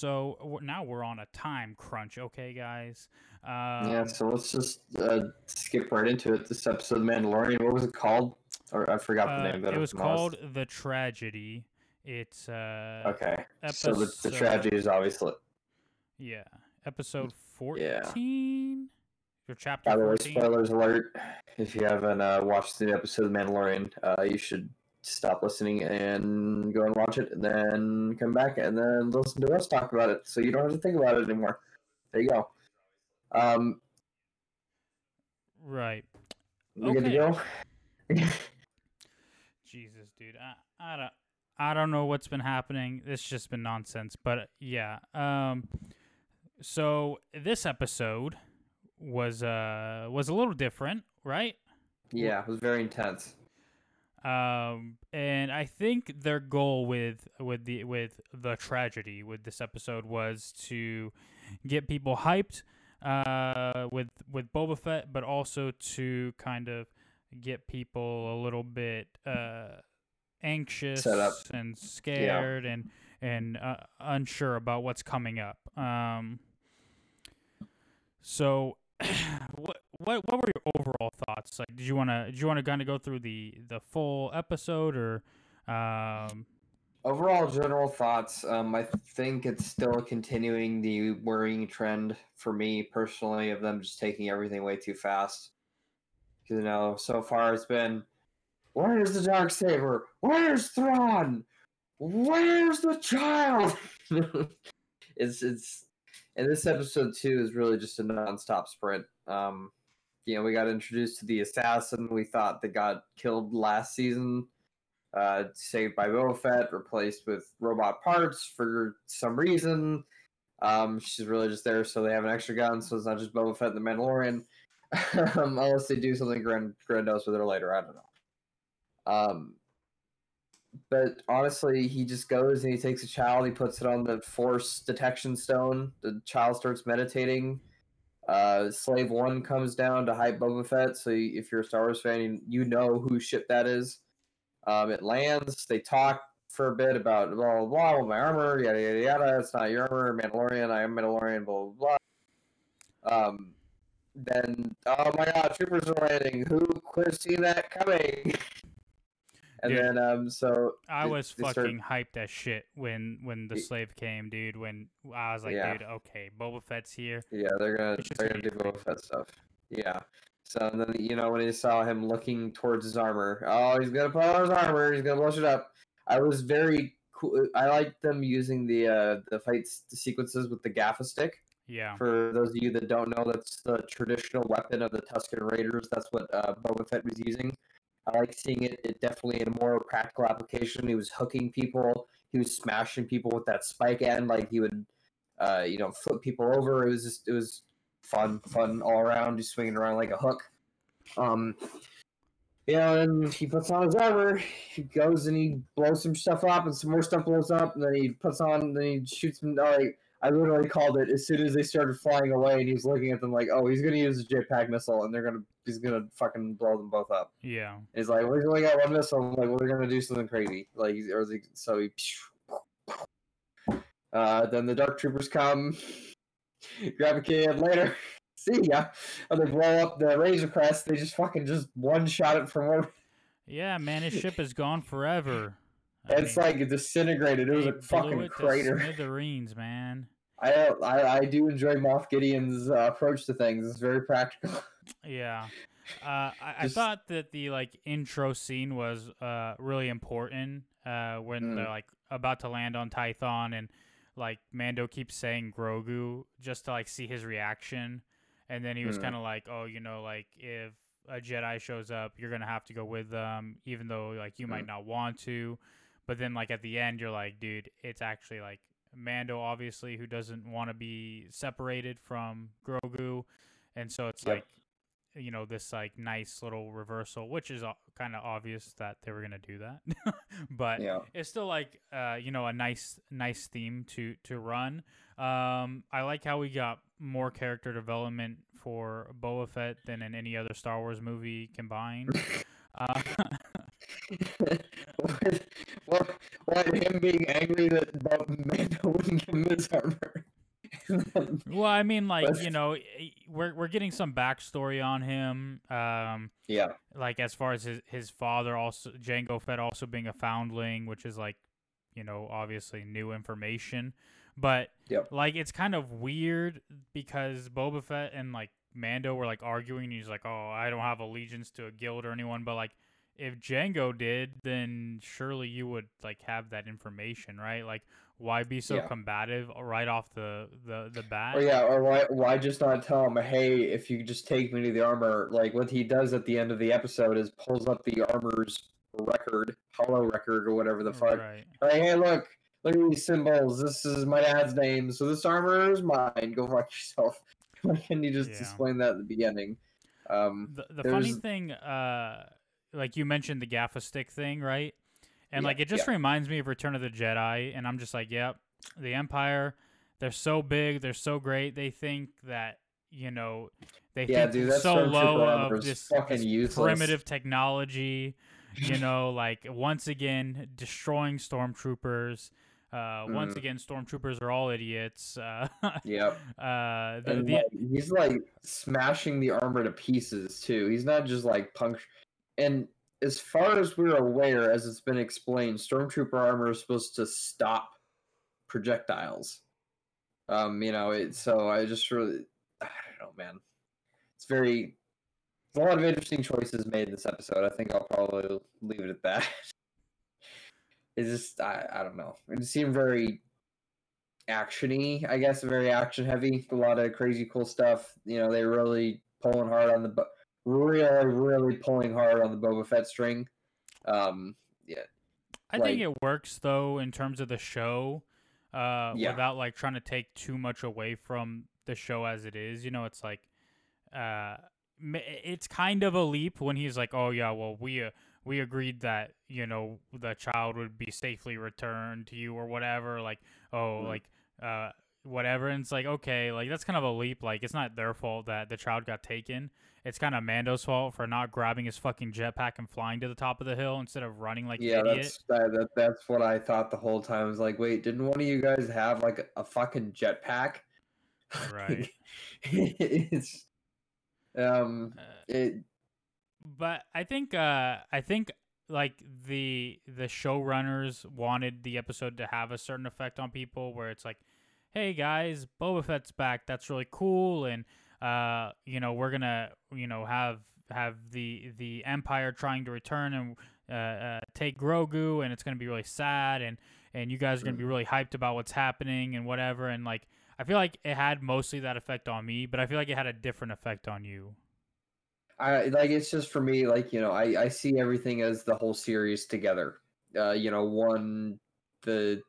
so now we're on a time crunch. Okay, guys. Um, yeah, so let's just uh, skip right into it. This episode of Mandalorian, what was it called? Or I forgot the uh, name. That it It was lost. called the tragedy. It's uh, Okay, so the, the tragedy is obviously. Yeah, episode Yeah. fourteen. Your chapter By the way, spoilers alert! If you haven't uh, watched the episode of Mandalorian, uh, you should stop listening and go and watch it, and then come back and then listen to us talk about it, so you don't have to think about it anymore. There you go. Um, Right. we good to Okay. go? Jesus, dude. I, I don't I don't know what's been happening. It's just been nonsense. But yeah. Um so this episode was uh was a little different, right? yeah, it was very intense. Um and I think their goal with with the with the tragedy with this episode was to get people hyped uh with with Boba Fett but also to kind of get people a little bit uh anxious and scared and and uh, unsure about what's coming up. Um so what what were your overall thoughts? Like did you want to did you want to kind of go through the the full episode or um Overall, general thoughts. Um, I think it's still continuing the worrying trend for me personally of them just taking everything way too fast. you know, so far it's been, where's the dark saber? Where's Thrawn? Where's the child? it's it's, and this episode too is really just a nonstop sprint. Um, you know, we got introduced to the assassin we thought that got killed last season uh, saved by Boba Fett, replaced with robot parts for some reason. Um, she's really just there so they have an extra gun, so it's not just Boba Fett and the Mandalorian. um, unless they do something grand- grandiose with her later, I don't know. Um, but honestly, he just goes and he takes a child, he puts it on the Force detection stone. The child starts meditating. Uh, Slave One comes down to hype Boba Fett. So if you're a Star Wars fan, you, you know whose ship that is. Um, it lands. They talk for a bit about blah blah blah. my armor, yada yada yada. It's not your armor, Mandalorian. I am Mandalorian. Blah blah blah. Um, then oh my god, troopers are landing. Who could seen that coming? and Dude. then um, so I was fucking hyped as shit when when the slave came, dude. When I was like, Yeah. dude, okay, Boba Fett's here. Yeah, they're gonna they're gonna do Boba Fett stuff. Yeah. So and then you know when he saw him looking towards his armor, oh he's gonna put on his armor, he's gonna blush it up. I was very cool. I like them using the uh the fight sequences with the gaffi stick. Yeah, For those of you that don't know, that's the traditional weapon of the Tusken Raiders. That's what uh, Boba Fett was using. I like seeing it, it definitely in a more practical application. He was hooking people. He was smashing people with that spike end. Like he would, uh, you know, flip people over. It was just, it was fun, fun all around. Just swinging around like a hook. Um, know, and he puts on his armor. He goes and he blows some stuff up, and some more stuff blows up. And then he puts on, then he shoots them. Like I literally called it as soon as they started flying away, and he's looking at them like, "Oh, he's gonna use a jetpack missile, and they're gonna, he's gonna fucking blow them both up." yeah. He's like, "We only got one missile." I'm like, "Well, they're gonna do something crazy." Like, or they, so he. Uh, then the dark troopers come, grab a kid later. See ya. And they blow up the Razor Crest. They just fucking just one shot it from where Yeah, man, his ship is gone forever. I it's mean, like disintegrated. It was a fucking crater. Smithereens, man. I, I I do enjoy Moff Gideon's uh, approach to things. It's very practical. Yeah. Uh, I, I thought that the like intro scene was uh, really important uh, when Mm. they're like about to land on Tython and like Mando keeps saying Grogu just to like see his reaction, and then he was Mm. kind of like, oh, you know, like if a Jedi shows up, you're gonna have to go with them, even though like you might not want to. But then like at the end, you're like, dude, it's actually like Mando, obviously, who doesn't want to be separated from Grogu, and so it's Yep. like you know this like nice little reversal which is kind of obvious that they were gonna do that but Yeah. it's still like uh you know a nice nice theme to to run um i like how we got more character development for Boba Fett than in any other Star Wars movie combined. uh, what, What him being angry that Bob Mando wouldn't give him his armor. Well, I mean, like you know, we're we're getting some backstory on him. Um, yeah, like as far as his his father also Jango Fett also being a foundling, which is like, you know, obviously new information. But Yep. like it's kind of weird because Boba Fett and like Mando were like arguing. And he's like, "Oh, I don't have allegiance to a guild or anyone." But like, if Jango did, then surely you would like have that information, right? Like, why be so Yeah. combative right off the the the bat? or yeah, or why why just not tell him, hey, if you just take me to the armor, like what he does at the end of the episode is pulls up the armor's record, holo record or whatever the fuck. Right. Like, hey, look, look at these symbols. This is my dad's name, so this armor is mine. Go fuck yourself. Why can't you just Yeah. explain that at the beginning? Um, the, the funny thing uh like you mentioned the gaffi stick thing right and Yeah, like it just reminds me of return of the jedi and i'm just like yep the empire they're so big they're so great they think that you know they Yeah, think dude, so low of is this, fucking this useless. primitive technology you know like once again destroying stormtroopers uh, once Mhm. again, stormtroopers are all idiots. Uh, yep. uh, the, the, like, he's like smashing the armor to pieces too. He's not just like puncture. And as far as we're aware, as it's been explained, stormtrooper armor is supposed to stop projectiles. Um, you know, it. So I just really, I don't know, man. It's very. A lot of interesting choices made in this episode. I think I'll probably leave it at that. It's just I, I don't know. It seemed very actiony, I guess, very action heavy. A lot of crazy cool stuff. You know, they really pulling hard on the Bo- really really pulling hard on the Boba Fett string. Um, yeah, I think it works though in terms of the show, uh, Yeah. without like trying to take too much away from the show as it is. You know, it's like, uh, it's kind of a leap when he's like, "Oh yeah, well we uh, we agreed that you know the child would be safely returned to you or whatever." Like, oh, Mhm. like uh, whatever, and it's like, okay, like that's kind of a leap. Like, it's not their fault that the child got taken. It's kind of Mando's fault for not grabbing his fucking jetpack and flying to the top of the hill instead of running like yeah, an idiot. that's that, that, that's what I thought the whole time. I was like, wait, didn't one of you guys have like a fucking jetpack? Right. it's um Uh, it but I think uh I think like the the showrunners wanted the episode to have a certain effect on people where it's like, hey guys, Boba Fett's back. That's really cool, and uh you know we're gonna you know have have the the Empire trying to return and uh, uh take Grogu, and it's gonna be really sad, and and you guys are gonna be really hyped about what's happening and whatever, and like. I feel like it had mostly that effect on me, but I feel like it had a different effect on you. I like it's just for me like you know I I see everything as the whole series together. Uh, you know, one the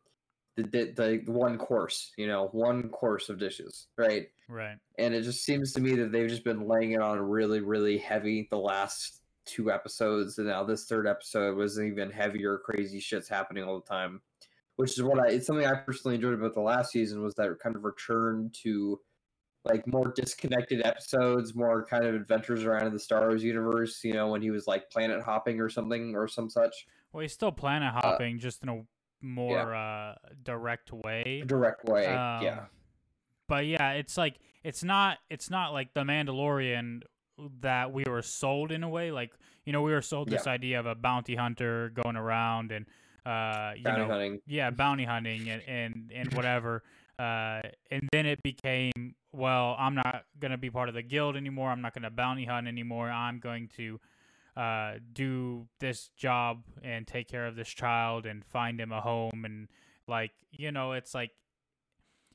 the the, the one course, you know, one course of dishes, right? Right. And it just seems to me that they've just been laying it on really really heavy the last two episodes, and now this third episode was even heavier. Crazy shit's happening all the time, which is what I it's something I personally enjoyed about the last season was that kind of return to like more disconnected episodes, more kind of adventures around in the Star Wars universe. You know, when he was like planet hopping or something or some such Well, he's still planet uh, hopping, just in a more uh, direct way. direct way. yeah, Um, But yeah, it's like it's not it's not like the Mandalorian that we were sold in a way. Like you know, we were sold this idea of a bounty hunter going around and uh, you bounty know, hunting. yeah, bounty hunting and and, and whatever. Uh, and then it became, well, I'm not gonna be part of the guild anymore. I'm not gonna bounty hunt anymore. I'm going to uh, do this job and take care of this child and find him a home and like you know, it's like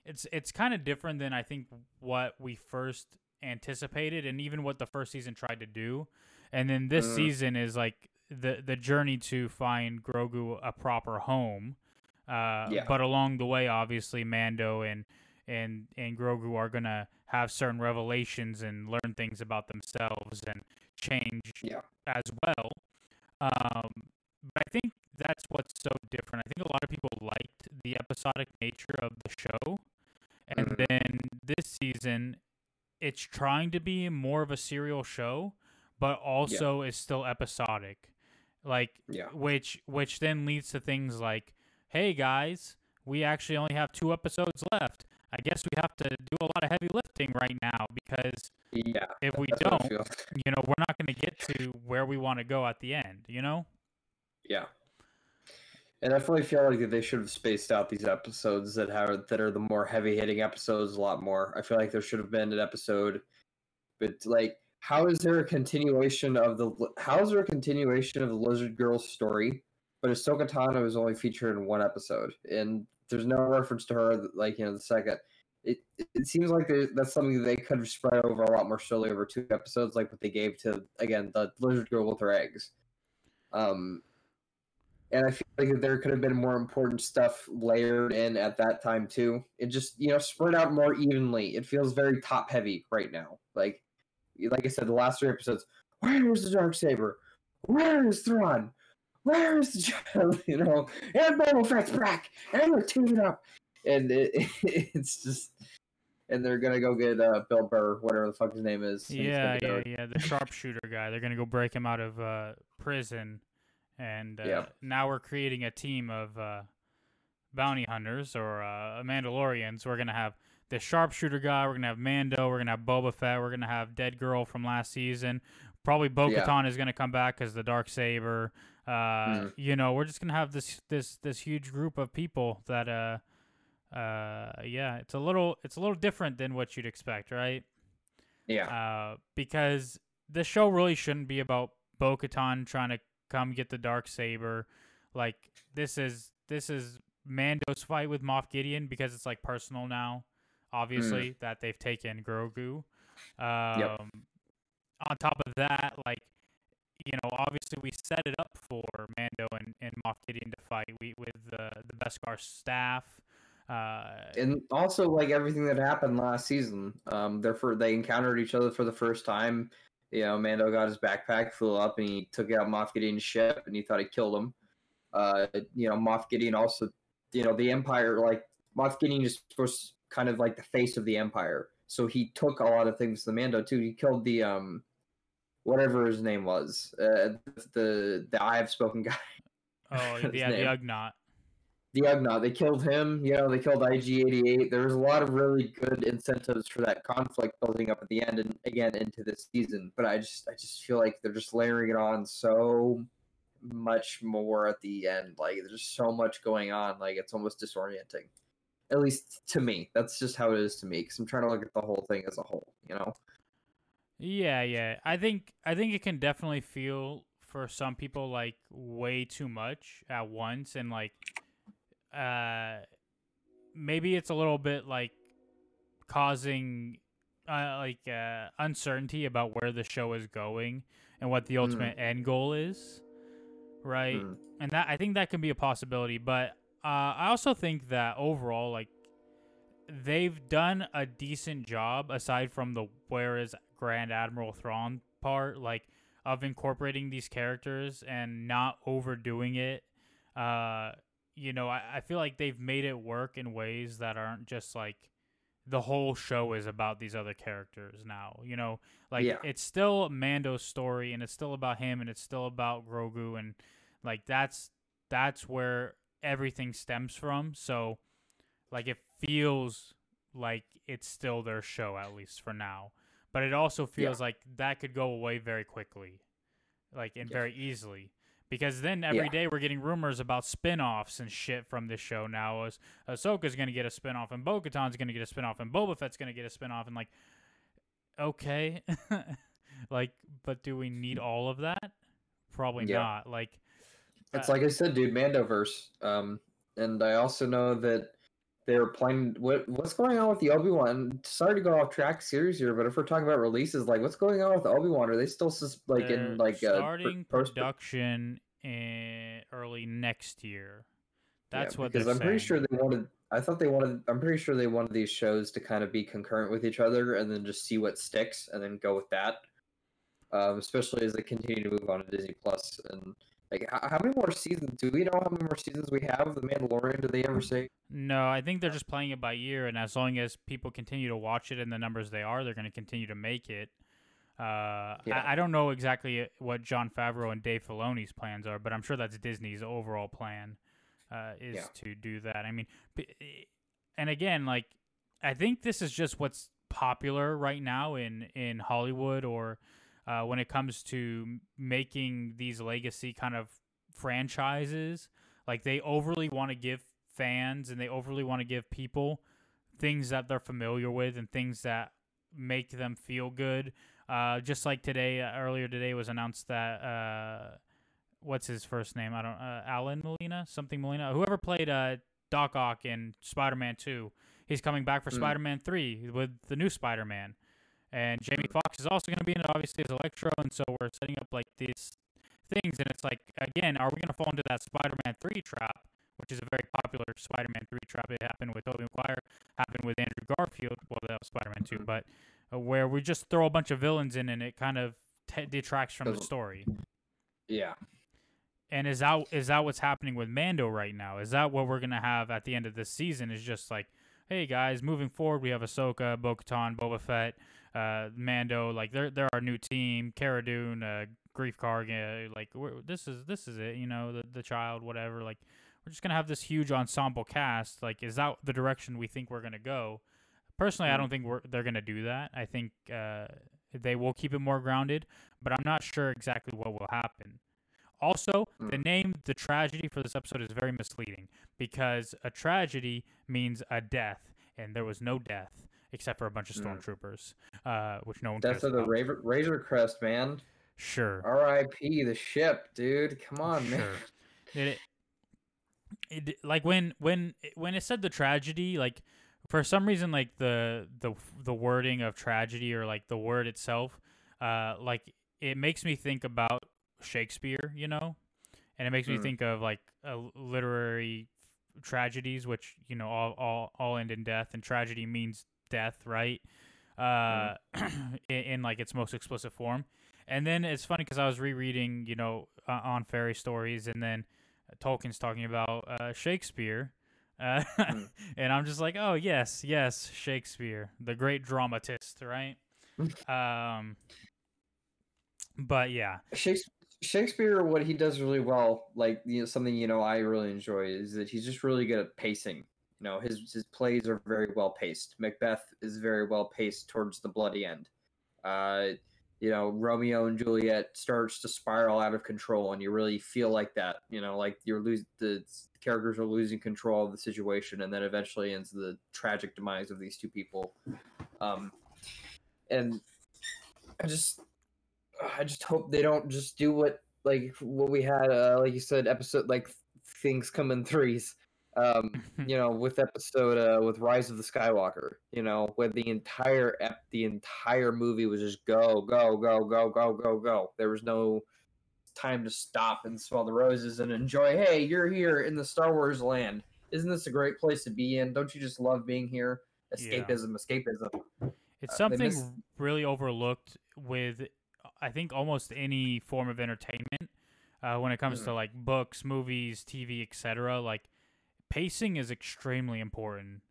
it's it's kind of different than I think what we first anticipated and even what the first season tried to do. And then this Mm. season is like the the journey to find Grogu a proper home. Uh, Yeah. But along the way, obviously, Mando and and and Grogu are gonna have certain revelations and learn things about themselves and change Yeah. As well. Um, but I think that's what's so different. I think a lot of people liked the episodic nature of the show, and Mhm. then this season, it's trying to be more of a serial show, but also is still episodic, like Yeah. which which then leads to things like hey guys, we actually only have two episodes left. I guess we have to do a lot of heavy lifting right now because Yeah. if we that's what I don't, you know, we're not going to get to where we want to go at the end, you know? Yeah. And I definitely feel like they should have spaced out these episodes that have that are the more heavy hitting episodes a lot more. I feel like there should have been an episode, but like, how is there a continuation of the how is there a continuation of the Lizard Girl's story, but Ahsoka Tano is only featured in one episode, and there's no reference to her like you know the second. It, it seems like that's something they could have spread over a lot more slowly over two episodes, like what they gave to again the lizard girl with her eggs. Um, and I feel like there could have been more important stuff layered in at that time too. It just you know spread out more evenly. It feels very top heavy right now. Like like I said, the last three episodes. Where is the dark saber? Where is Thrawn? Where is the child? You know, and Boba Fett's back, and we're teaming up, and it, it's just. And they're gonna go get uh, Bill Burr, whatever the fuck his name is. Yeah, yeah, yeah. The sharpshooter guy. They're gonna go break him out of uh, prison, and uh, Yep. now we're creating a team of uh, bounty hunters or uh, Mandalorians. We're gonna have the sharpshooter guy. We're gonna have Mando. We're gonna have Boba Fett. We're gonna have Dead Girl from last season. Probably Bo-Katan is gonna come back because the dark saber. Uh, Mm. You know, we're just gonna have this this this huge group of people that uh yeah it's a little it's a little different than what you'd expect right Yeah, uh, because the show really shouldn't be about Bo-Katan trying to come get the dark saber. Like this is this is Mando's fight with Moff Gideon because it's like personal now. Obviously that they've taken Grogu. Um, On top of that, like you know, obviously we set it up for Mando and, and Moff Gideon to fight. We with the the Beskar staff. Uh, and also like everything that happened last season. Um, therefore they encountered each other for the first time. You know, Mando got his backpack, flew up, and he took out Moff Gideon's ship, and he thought he killed him. Uh, you know, Moff Gideon also, you know, the Empire, like Moff Gideon is was kind of like the face of the Empire, so he took a lot of things to Mando too. He killed the um, whatever his name was, uh, the the I have spoken guy. oh yeah, the. Ugnaught. The Ugnaught. They killed him. You know, they killed IG88. There was a lot of really good incentives for that conflict building up at the end and again into this season. But I just, I just feel like they're just layering it on so much more at the end. Like there's so much going on. Like it's almost disorienting. At least to me, that's just how it is to me. Because I'm trying to look at the whole thing as a whole. You know. Yeah, yeah. I think I think it can definitely feel for some people like way too much at once and like uh maybe it's a little bit like causing uh, like uh, uncertainty about where the show is going and what the ultimate end goal is, right? Mm. and that I think that can be a possibility. But uh, I also think that overall, like they've done a decent job aside from the where is Grand Admiral Thrawn part, like of incorporating these characters and not overdoing it. Uh, you know, I, I feel like they've made it work in ways that aren't just like the whole show is about these other characters now. You know, like Yeah. it's still Mando's story and it's still about him and it's still about Grogu and like that's that's where everything stems from. So like it feels like it's still their show at least for now. But it also feels like that could go away very quickly. Like and Yeah. very easily. Because then every Yeah. day we're getting rumors about spin-offs and shit from this show now. As Ahsoka's gonna get a spin-off and Bo Katan's gonna get a spin-off and Boba Fett's gonna get a spin-off and like okay. like but do we need all of that? Probably Yeah. not. Like It's Uh, like I said, dude, Mandoverse. Um, and I also know that they're playing. What what's going on with the Obi Wan? Sorry to go off track series here, but if we're talking about releases, like what's going on with Obi Wan? Are they still sus- like they're in like uh, starting post production in early next year. That's what because they're I'm pretty sure they wanted. I thought they wanted. I'm pretty sure they wanted these shows to kind of be concurrent with each other, and then just see what sticks, and then go with that. Um, especially as they continue to move on to Disney Plus, and like how, many more seasons? Do we know how many more seasons we have? of The Mandalorian? Did they ever say? No, I think they're just playing it by year, and as long as people continue to watch it in the numbers they are, they're going to continue to make it. Uh, Yeah. I, I don't know exactly what Jon Favreau and Dave Filoni's plans are, but I'm sure that's Disney's overall plan. uh, is Yeah. to do that. I mean, eh, and again, like I think this is just what's popular right now in in Hollywood or uh, when it comes to making these legacy kind of franchises. Like they overly want to give fans and they overly want to give people things that they're familiar with and things that make them feel good. Uh, just like today, uh, earlier today was announced that uh, what's his first name? I don't. Uh, Alan Molina, something Molina. Whoever played uh, Doc Ock in Spider-Man Two, he's coming back for Mm. Spider-Man Three with the new Spider-Man, and Jamie Foxx is also going to be in it, obviously as Electro. And so we're setting up like these things, and it's like again, are we going to fall into that Spider-Man Three trap? Which is a very popular Spider-Man 3 trap. It happened with Tobey Maguire, happened with Andrew Garfield. Well, that was Spider-Man 2, Mhm. but uh, where we just throw a bunch of villains in and it kind of t- detracts from the story. Yeah. And is that is that what's happening with Mando right now? Is that what we're gonna have at the end of this season? Is just like, hey guys, moving forward, we have Ahsoka, Bo-Katan, Boba Fett, uh, Mando. Like they're they're our new team. Cara Dune, uh, Greef Karga. Like this is this is it. You know, the the child, whatever. Like we're just gonna have this huge ensemble cast. Like, is that the direction we think we're gonna go? Personally, I don't think we're they're gonna do that. I think uh, they will keep it more grounded, but I'm not sure exactly what will happen. Also, the Mm. name "The Tragedy" for this episode is very misleading because a tragedy means a death, and there was no death except for a bunch of Mm. stormtroopers, uh, which no one Death of the. Razor, Razor Crest, man. Sure, R.I.P. the ship, dude. Come on, man. Sure. It, it, like when when when it said the tragedy, like for some reason, like the the the wording of tragedy or like the word itself, uh, like it makes me think about Shakespeare, you know, and it makes me Mm. think of like uh, literary tragedies, which you know all all all end in death, and tragedy means death, right? Uh, in, in like its most explicit form. And then it's funny because I was rereading, you know, uh, on fairy stories, and then Tolkien's talking about uh, Shakespeare, uh, Mm. and I'm just like, oh yes, yes, Shakespeare, the great dramatist, right? um, but yeah, Shakespeare, Shakespeare, what he does really well, like you know, something you know I really enjoy is that he's just really good at pacing. You know, his his plays are very well paced. Macbeth is very well paced towards the bloody end. Uh, you know, Romeo and Juliet starts to spiral out of control, and you really feel like that. You know, like you're losing the characters are losing control of the situation, and then eventually ends the tragic demise of these two people. Um, and I just I just hope they don't just do what like what we had uh, like you said episode like things come in threes. Um, you know, with episode uh, with Rise of the Skywalker, you know, where the entire ep- the entire movie was just go go go go go go go. There was no time to stop and smell the roses and enjoy. Hey, you're here in the Star Wars land. Isn't this a great place to be in? Don't you just love being here? Yeah. Escapism, escapism. It's Uh, something miss- really overlooked with, I think, almost any form of entertainment. Uh, when it comes to Mhm. like books, movies, TV, etc., like pacing is extremely important.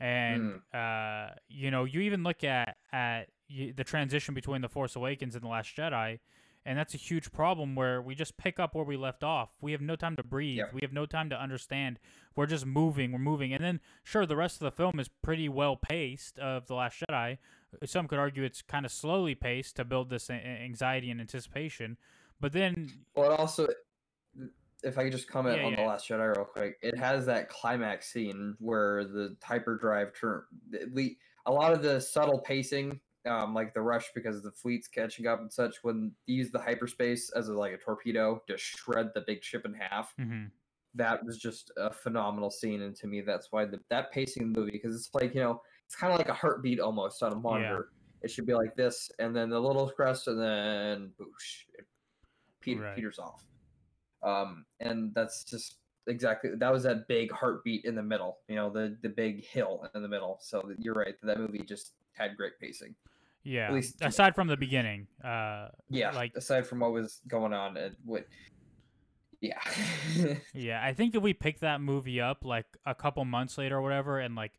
And uh, you know, you even look at at the transition between the Force Awakens and the Last Jedi, and that's a huge problem where we just pick up where we left off. We have no time to breathe. Yep. We have no time to understand. We're just moving. We're moving, and then sure, the rest of the film is pretty well paced. Of the Last Jedi, some could argue it's kind of slowly paced to build this anxiety and anticipation. But then, Well, it also, if I could just comment Yeah, on yeah. the Last Jedi real quick, it has that climax scene where the hyperdrive turn. We a lot of the subtle pacing, um, like the rush because the fleet's catching up and such. When they use the hyperspace as a, like a torpedo to shred the big ship in half, mhm, that was just a phenomenal scene. And to me, that's why the, that pacing in the movie because it's like you know it's kind of like a heartbeat almost on a monitor. It should be like this, and then the little crest, and then boosh, it Peter, Right. peters off. Um, and that's just exactly that was that big heartbeat in the middle. You know, the the big hill in the middle. So you're right. That movie just had great pacing. yeah. At least. Aside from the beginning, uh, Yeah, Like- aside from what was going on, and what. Yeah. Yeah, I think if we pick that movie up like a couple months later or whatever, and like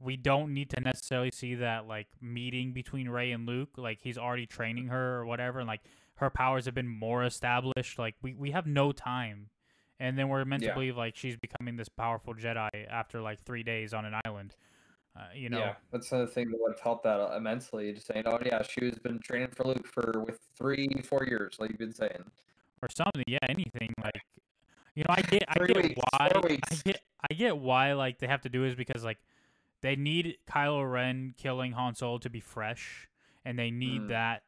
we don't need to necessarily see that like meeting between Rey and Luke, like he's already training her or whatever, and like her powers have been more established. Like we, we have no time and then we're meant Yeah. to believe like she's becoming this powerful Jedi after like three days on an island. Uh, you know, Yeah, that's another thing that would have helped that immensely. Just saying, oh yeah, she has been training for Luke for with three, four years, like you've been saying. or something. Yeah, anything like you know, I get, I get weeks, why, I get, I get why like they have to do is because like they need Kylo Ren killing Han Solo to be fresh, and they need Mm. that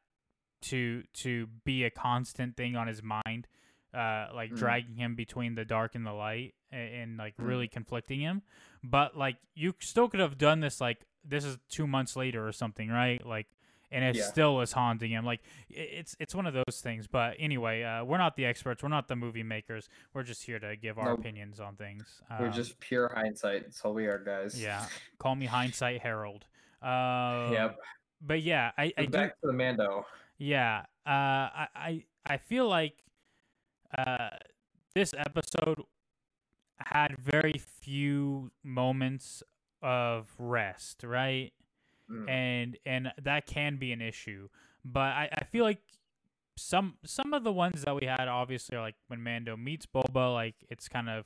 to to be a constant thing on his mind, uh, like Mm. dragging him between the dark and the light, and, and like Mm. really conflicting him. But like you still could have done this like this is two months later or something, right? Like. And it Yeah. still is haunting him. Like it's it's one of those things. But anyway, uh, we're not the experts. We're not the movie makers. We're just here to give our Nope. opinions on things. We're Um, just pure hindsight. That's all we are, guys. yeah. Call me hindsight Harold. Uh, Yep. But yeah, I, I But do. back to the Mando. Yeah. Uh, I, I I feel like uh, this episode had very few moments of rest, right? Mm. and and that can be an issue. But I, I feel like some some of the ones that we had obviously are like when Mando meets Boba, like it's kind of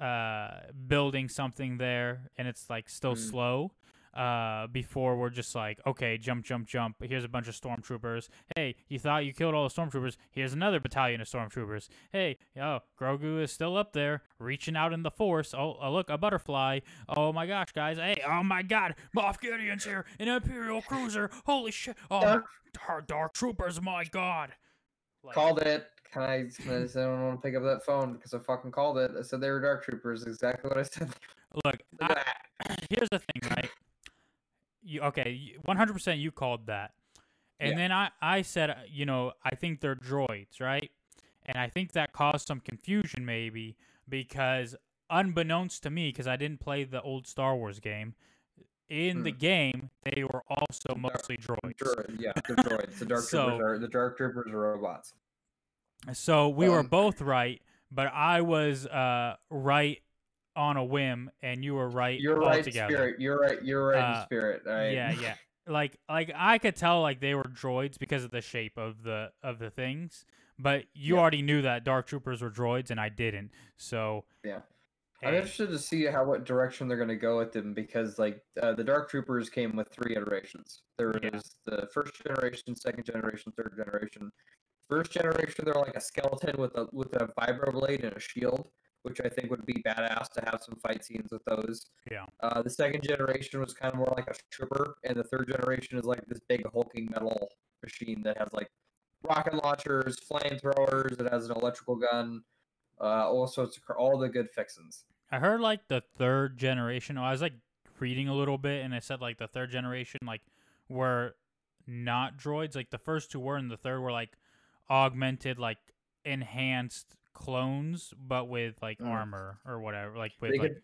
uh building something there and it's like still Mm. slow. Uh before we're just like, okay, jump, jump, jump. Here's a bunch of stormtroopers. Hey, you thought you killed all the stormtroopers. Here's another battalion of stormtroopers. Hey, oh, Grogu is still up there, reaching out in the force. Oh, oh look, a butterfly. Oh my gosh, guys. Hey, oh my god, Moff Gideon's here, an Imperial cruiser. Holy shit. Oh, Dark- dark, dark troopers, my god. Like, Called it. Can I? Can I say I don't want to pick up that phone because I fucking called it. I said they were dark troopers. Exactly what I said. Look, Look I, here's the thing, right? You okay? 100% you called that, and Yeah. then I I said, uh, you know, I think they're droids, right? And I think that caused some confusion, maybe because unbeknownst to me, because I didn't play the old Star Wars game, in the Hmm. game they were also mostly droids. Droid, yeah, the droids. The dark So- troopers are the dark troopers are robots. So we were Um, both right, but I was uh right on a whim, and you were right You're right, in spirit. You're right. You're right Uh, in spirit. right? Yeah, yeah. Like like I could tell like they were droids because of the shape of the of the things, but you Yeah. already knew that dark troopers were droids and I didn't. So Yeah. I'm interested to see how what direction they're going to go with them because like uh, the Dark Troopers came with three iterations. There was Yeah. the first generation, second generation, third generation. First generation, they're like a skeleton with a with a vibroblade and a shield, which I think would be badass to have some fight scenes with those. Yeah. Uh, the second generation was kind of more like a trooper, and the third generation is like this big hulking metal machine that has like rocket launchers, flamethrowers. It has an electrical gun, uh, all sorts of all the good fixins. I heard like the third generation. I was like reading a little bit, and it said like the third generation like were not droids. Like the first two were, and the third were like augmented, like enhanced clones, but with like Mm. armor or whatever. Like with They like could,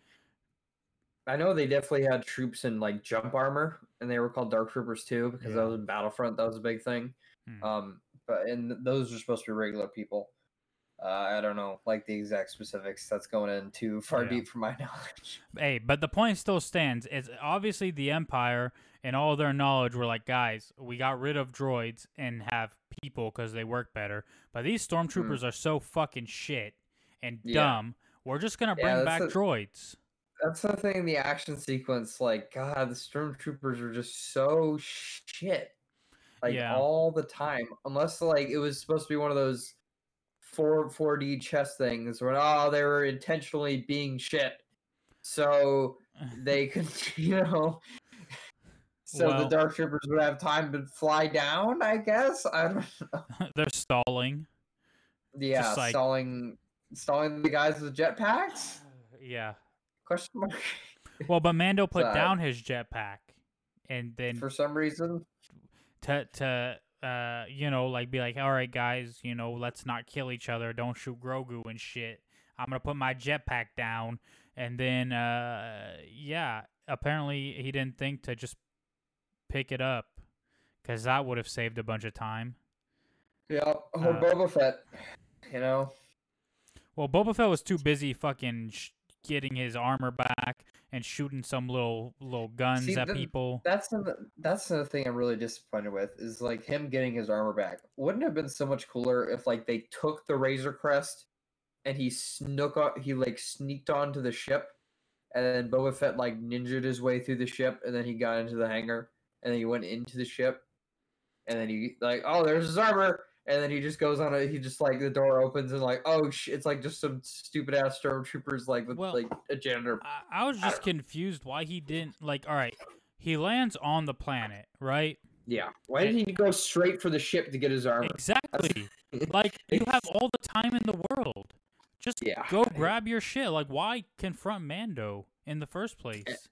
I know they definitely had troops in like jump armor, and they were called Dark Troopers too because Yeah. that was in Battlefront. That was a big thing. Hmm. Um, but and those are supposed to be regular people. Uh, I don't know, like the exact specifics. That's going in too far Yeah. deep for my knowledge. Hey, but the point still stands. It's obviously the Empire and all their knowledge were like, guys, we got rid of droids and have people because they work better. But these stormtroopers hmm. are so fucking shit and. Yeah. dumb. We're just gonna bring that's back droids. That's the thing the action sequence. Like, God, the stormtroopers are just so shit. Like Yeah. all the time, unless like it was supposed to be one of those four 4D chess things where oh they were intentionally being shit, so they could you know. So Well- the dark troopers would have time to fly down. I guess I don't know. They're stalling. Yeah, like- stalling, stalling the guys with jetpacks. Yeah. Question mark. Well, but Mando put So- down his jetpack, and then For some reason, to to uh you know like be like, all right guys, you know let's not kill each other, don't shoot Grogu and shit. I'm gonna put my jetpack down, and then uh yeah, apparently he didn't think to just pick it up, cause that would have saved a bunch of time. yeah, or Uh, Boba Fett. You know, Well, Boba Fett was too busy fucking sh- getting his armor back and shooting some little little guns See, at the- people. that's the that's the thing I'm really disappointed with is like him getting his armor back. Wouldn't it have been so much cooler if like they took the Razor Crest and he snuck on, he like sneaked onto the ship, and then Boba Fett like ninjaed his way through the ship, and then he got into the hangar, and then he went into the ship, and then he like, oh, there's his armor, and then he just goes on a, he just like the door opens and like, oh, sh-, it's like just some stupid ass stormtroopers like with Well, like a janitor. I, I was just know. confused why he didn't like. All right, he lands on the planet, right? Yeah, why didn't he go straight for the ship to get his armor? Exactly. like you have all the time in the world. Just Yeah. go grab your shit. Like, why confront Mando in the first eh, place?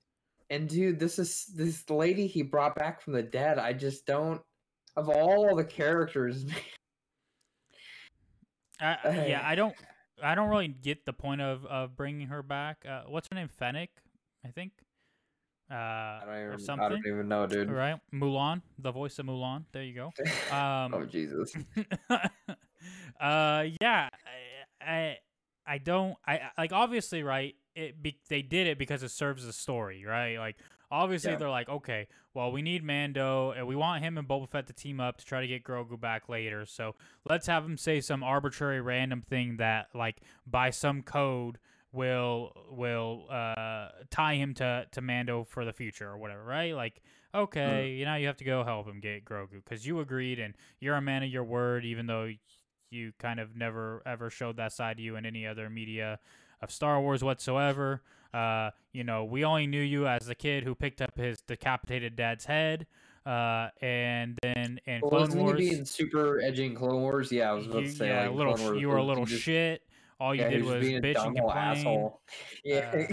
And dude, this is this lady he brought back from the dead. I just don't. Of all the characters, yeah, I don't. I don't really get the point of of bringing her back. Uh, what's her name? Fennec, I think. Uh, I don't or even. something. I don't even know, dude. Right, Mulan, the voice of Mulan. There you go. Um, oh Jesus. uh, yeah, I, I, I don't, I- like obviously, right? It be, they did it because it serves the story, right? Like obviously, Yeah. they're like, okay, well, we need Mando, and we want him and Boba Fett to team up to try to get Grogu back later. So let's have him say some arbitrary, random thing that, like, by some code. Will will uh tie him to to Mando for the future or whatever, right? Like, okay, you know, you have to go help him get Grogu because you agreed and you're a man of your word, even though you kind of never ever showed that side to you in any other media of Star Wars whatsoever. Uh, you know, we only knew you as the kid who picked up his decapitated dad's head. Uh, and then in Well, Clone Wars, being super edgy in Clone Wars? Yeah, I was about you, to say. yeah, like, little, Wars you were a little just- shit. All you yeah, did was being bitch and complain. asshole. Yeah.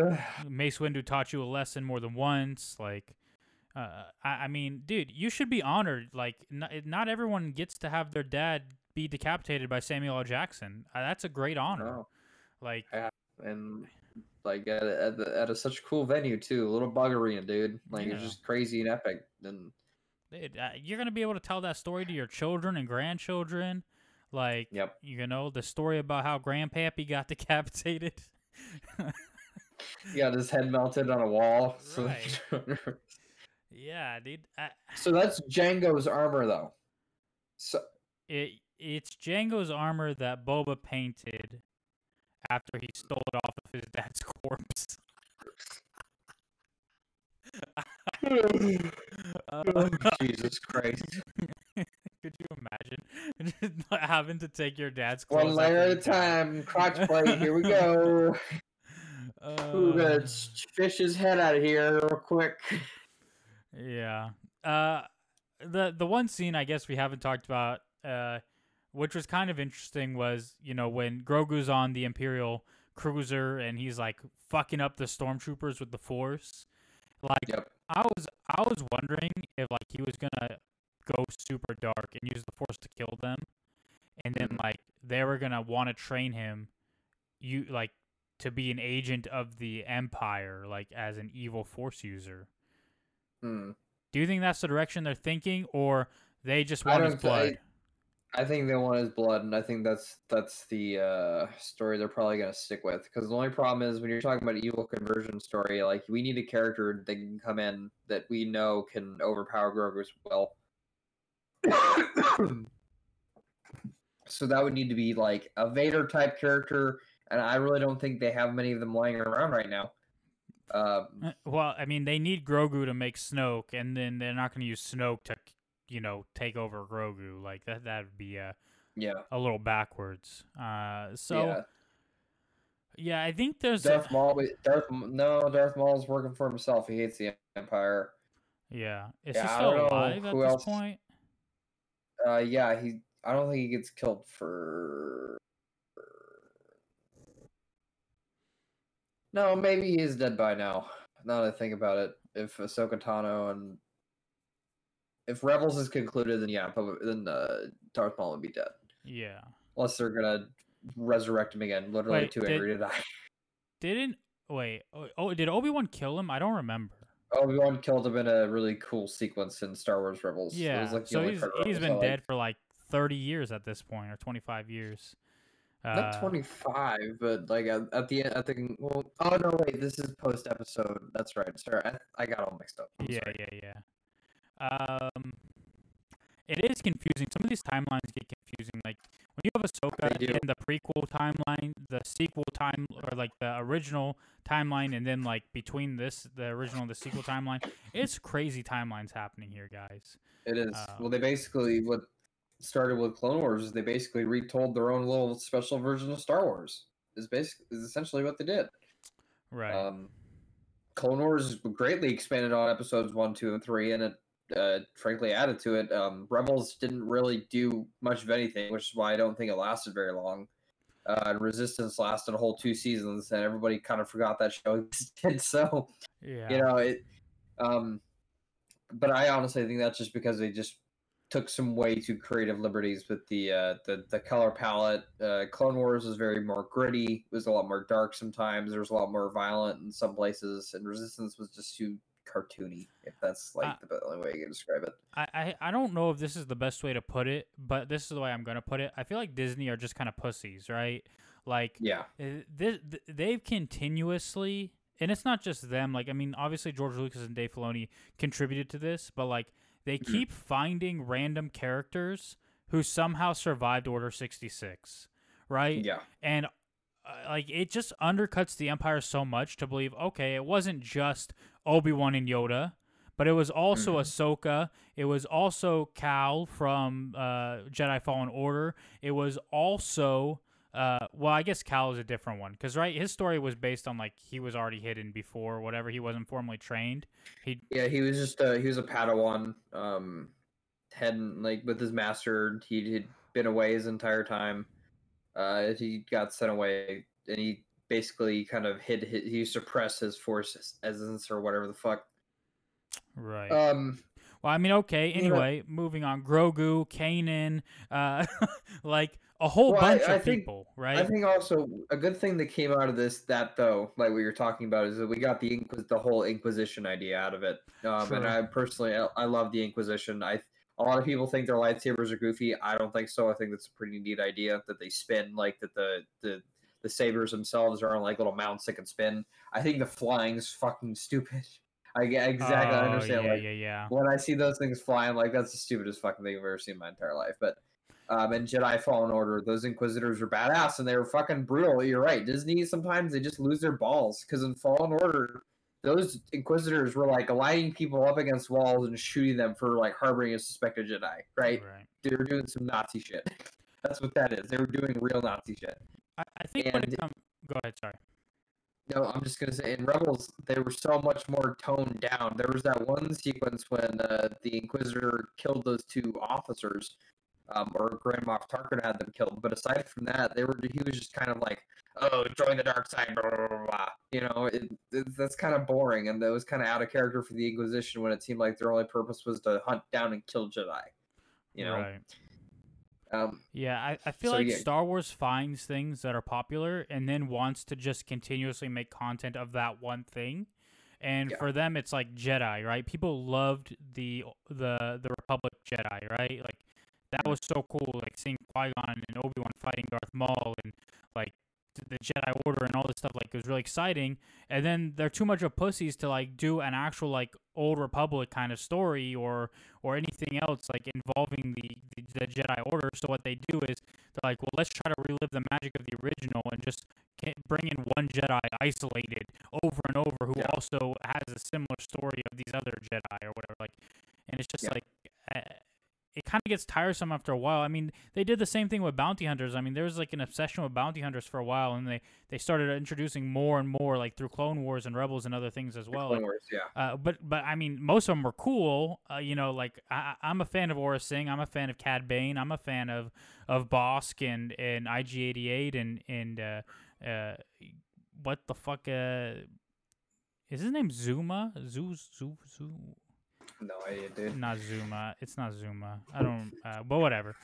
Ugh. Mace Windu taught you a lesson more than once. Like, uh, I, I mean, dude, you should be honored. Like, not, not everyone gets to have their dad be decapitated by Samuel L. Jackson. Uh, that's a great honor. No. Like, and like at a, at, the, at a such cool venue too, a little bug arena, dude. Like it's just crazy and epic. And dude, uh, you're gonna be able to tell that story to your children and grandchildren. Like, yep, you know, the story about how Grandpappy got decapitated. he got his head melted on a wall. So, yeah, dude. I, so that's Jango's armor, though. So it it's Jango's armor that Boba painted after he stole it off of his dad's corpse. Uh, Jesus Christ! could you imagine just having to take your dad's clothes One layer at a time. Crotch plate. Here we go. We're Uh, gonna fish his head out of here real quick. Yeah. Uh, the the one scene I guess we haven't talked about, uh, which was kind of interesting, was you know when Grogu's on the Imperial cruiser and he's like fucking up the stormtroopers with the Force. Like Yep. I was I was wondering if like he was gonna go super dark and use the Force to kill them, and then Mhm. like they were gonna want to train him, you like to be an agent of the Empire, like as an evil Force user. Hmm. Do you think that's the direction they're thinking, or they just want his blood? I think they want his blood, and I think that's that's the uh, story they're probably gonna stick with. Because the only problem is when you're talking about evil conversion story, like we need a character that can come in that we know can overpower Grogu as well. so that would need to be like a Vader type character, and I really don't think they have many of them lying around right now. Um, Uh, Well, I mean, they need Grogu to make Snoke, and then they're not going to use Snoke to, you know, take over Grogu. Like that, that would be uh, yeah, a little backwards. Uh, so yeah. yeah. I think there's Darth Maul, Darth no, Darth Maul's working for himself. He hates the Empire. yeah. Is Yeah, he still alive at this else- point? Uh, yeah, he. I don't think he gets killed for. No, maybe he is dead by now. Now that I think about it, if Ahsoka Tano and if Rebels is concluded, then yeah, probably, then uh, Darth Maul would be dead. Yeah. Unless they're gonna resurrect him again, literally Wait, too did- angry to die. Didn't wait? Oh, oh did Obi Wan kill him? I don't remember. Obi Wan killed him in a really cool sequence in Star Wars Rebels. It Yeah. was, like, so he's he's been dead for like thirty years at this point, or twenty five years. Not Uh, 25, but like at, at the end, I think. Well, oh no, wait, this is post episode. That's right. Sorry, I, I got all mixed up. I'm yeah, sorry. yeah, yeah. Um, it is confusing. Some of these timelines get confusing. Like when you have Ahsoka in the prequel timeline, the sequel time, or like the original timeline, and then like between this, the original and the sequel timeline, it's crazy timelines happening here, guys. It is. Uh, well, they basically what started with Clone Wars is they basically retold their own little special version of Star Wars. Is basically is essentially what they did. Right. Um, Clone Wars greatly expanded on episodes one, two, and three, and it uh, frankly added to it. Um, Rebels didn't really do much of anything, which is why I don't think it lasted very long. Uh, Resistance lasted a whole two seasons, and everybody kind of forgot that show existed. So yeah. you know it. Um, but I honestly think that's just because they just took some way too creative liberties with the uh, the the color palette. Uh, Clone Wars was very more gritty. It was a lot more dark sometimes. There was a lot more violent in some places, and Resistance was just too cartoony. If that's like Uh, the only way you can describe it. I, I, I don't know if this is the best way to put it, but this is the way I'm gonna put it. I feel like Disney are just kind of pussies, right? Like Yeah, this, they've continuously, and it's not just them. Like I mean, obviously George Lucas and Dave Filoni contributed to this, but like they Mhm. keep finding random characters who somehow survived Order sixty six, right? yeah, and uh, like it just undercuts the empire so much to believe okay it wasn't just obi-wan and yoda but it was also Mhm. ahsoka it was also cal from uh, jedi fallen order it was also uh, well i guess cal is a different one because right his story was based on like he was already hidden before whatever he wasn't formally trained he yeah. He was just uh, he was a Padawan. Um, hadn't like with his master. He had been away his entire time. Uh, he got sent away, and he basically kind of hid. hid he suppressed his force essence or whatever the fuck. right Um, Well, I mean, okay. You know- Anyway, moving on. Grogu, Kanan, uh, like a whole Well, bunch I of think- people, right? I think also a good thing that came out of this that though, like what you're talking about, is that we got the Inquis- the whole Inquisition idea out of it. Um, and I personally, I, I love the Inquisition. I a lot of people think their lightsabers are goofy. I don't think so. I think that's a pretty neat idea that they spin like that the the the sabers themselves are on like little mounts that can spin. I think the flying's fucking stupid. I get exactly. I Oh, understand. Yeah, like, yeah, yeah. when I see those things flying, like that's the stupidest fucking thing I've ever seen in my entire life. But um, in Jedi Fallen Order, those Inquisitors were badass and they were fucking brutal. You're right. Disney sometimes they just lose their balls because in Fallen Order, those Inquisitors were like lining people up against walls and shooting them for like harboring a suspected Jedi. Right? Right. They were doing some Nazi shit. That's what that is. They were doing real Nazi shit. I, I think when it And- comes, go ahead. Sorry. No, I'm just gonna say in Rebels they were so much more toned down. There was that one sequence when uh, the Inquisitor killed those two officers, um, or Grand Moff Tarkin had them killed. But aside from that, they were he was just kind of like, "Oh, join the dark side," blah blah blah. blah. You know, it, it, that's kind of boring, and that was kind of out of character for the Inquisition when it seemed like their only purpose was to hunt down and kill Jedi. You know, Right. Um, Yeah, I, I feel So, like yeah. Star Wars finds things that are popular and then wants to just continuously make content of that one thing. And Yeah. for them, it's like Jedi, right? People loved the the the Republic Jedi, right? Like that Mm-hmm. was so cool, like seeing Qui Gon and Obi Wan fighting Darth Maul and like the Jedi Order and all this stuff. Like it was really exciting. And then they're too much of pussies to like do an actual like old Republic kind of story or or anything else like involving the, the the Jedi Order. So what they do is they're like, well, let's try to relive the magic of the original and just bring in one Jedi isolated over and over who Yeah. also has a similar story of these other Jedi or whatever. Like, and it's just Yeah. like. Kind of gets tiresome after a while. I mean, they did the same thing with bounty hunters. I mean, there was like an obsession with bounty hunters for a while, and they they started introducing more and more, like through Clone Wars and Rebels and other things as well. Clone Wars, yeah. uh, but but I mean, most of them were cool. Uh, you know, like I, I'm a fan of Aurra Sing. I'm a fan of Cad Bane. I'm a fan of of Bossk and and IG88 and and uh, uh, what the fuck uh, is his name? Zuma? Zoo Zoo Zoo? No idea, dude. Not Zuma. It's not Zuma. I don't. Uh, but whatever.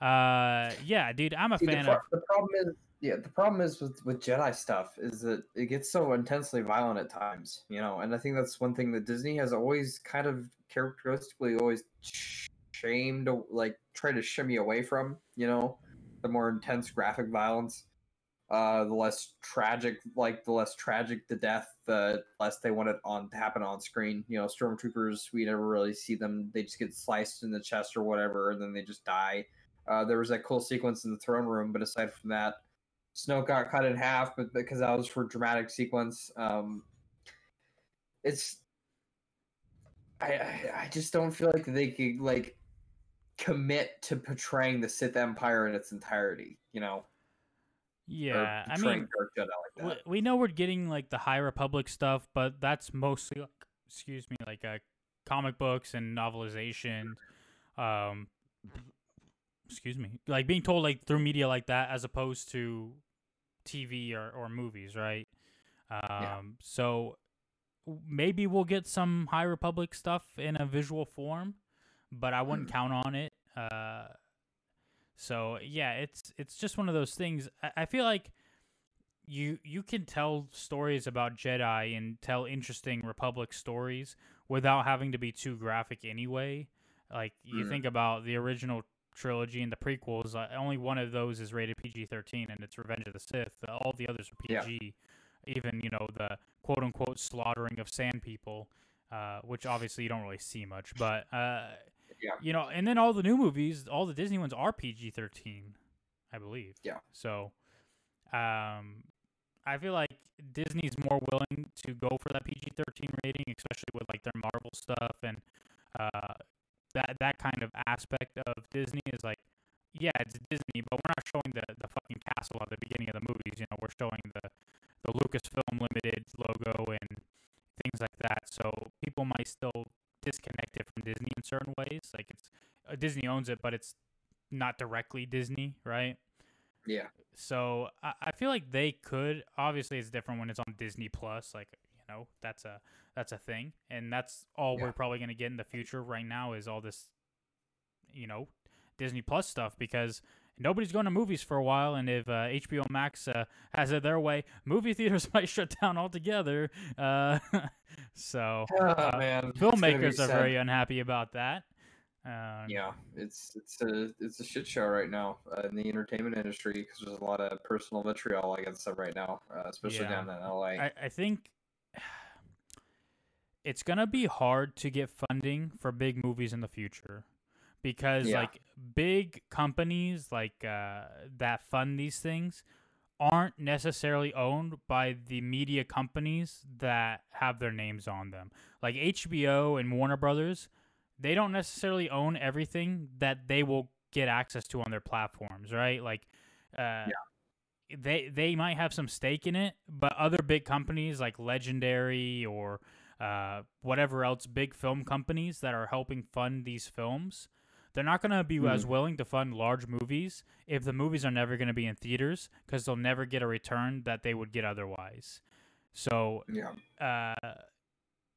Uh, yeah, dude. I'm a See, the, fan pro- of. the problem is, yeah, the problem is with with Jedi stuff is that it gets so intensely violent at times, you know. And I think that's one thing that Disney has always kind of characteristically always sh- shamed, like try to shimmy away from, you know, the more intense graphic violence. Uh, the less tragic, like the less tragic the death, the less they want it on to happen on screen. You know, stormtroopers, we never really see them; they just get sliced in the chest or whatever, and then they just die Uh, there was that cool sequence in the throne room, but aside from that, Snoke got cut in half, but because that was for dramatic sequence, um, it's I, I just don't feel like they could like commit to portraying the Sith Empire in its entirety. You know, Yeah, I mean, like w- that. we know we're getting like the High Republic stuff, but that's mostly like, excuse me, like uh, comic books and novelization. Um, excuse me, like being told like through media like that as opposed to TV or, or movies, right? Um, so maybe we'll get some High Republic stuff in a visual form, but I wouldn't count on it. Uh, so yeah, it's it's just one of those things. I, I feel like you you can tell stories about Jedi and tell interesting Republic stories without having to be too graphic anyway. Like you Mm. think about the original trilogy and the prequels, uh, only one of those is rated PG-13 and it's Revenge of the Sith. All the others are Yeah. PG. Even, you know, the quote unquote slaughtering of sand people, uh, which obviously you don't really see much, but uh Yeah. you know, and then all the new movies, all the Disney ones are PG-13, I believe. Yeah. So, um, I feel like Disney's more willing to go for that PG-13 rating, especially with like their Marvel stuff and uh, that that kind of aspect of Disney is like, yeah, it's Disney, but we're not showing the the fucking castle at the beginning of the movies. You know, we're showing the the Lucasfilm Limited logo and things like that. So people might still disconnect it from Disney in certain ways. Like it's uh, Disney owns it, but it's not directly Disney, right? Yeah, So I, I feel like they could. Obviously, it's different when it's on Disney Plus. Like you know, that's a that's a thing, and that's all Yeah. we're probably gonna get in the future. Right now is all this, you know, Disney Plus stuff because nobody's going to movies for a while, and if uh, HBO Max uh, has it their way, movie theaters might shut down altogether. Uh, so oh, Uh, man, it's gonna be filmmakers are sad. very unhappy about that. Uh, Yeah, it's it's a it's a shit show right now uh, in the entertainment industry because there's a lot of personal vitriol against them right now, uh, especially Yeah. down in LA. I, I think it's gonna be hard to get funding for big movies in the future because Yeah. like big companies like uh, that fund these things aren't necessarily owned by the media companies that have their names on them. Like hbo and warner brothers they don't necessarily own everything that they will get access to on their platforms right? Like uh, they they might have some stake in it, but other big companies like Legendary or uh, whatever else, big film companies that are helping fund these films, they're not going to be as willing to fund large movies if the movies are never going to be in theaters because they'll never get a return that they would get otherwise. So yeah, uh,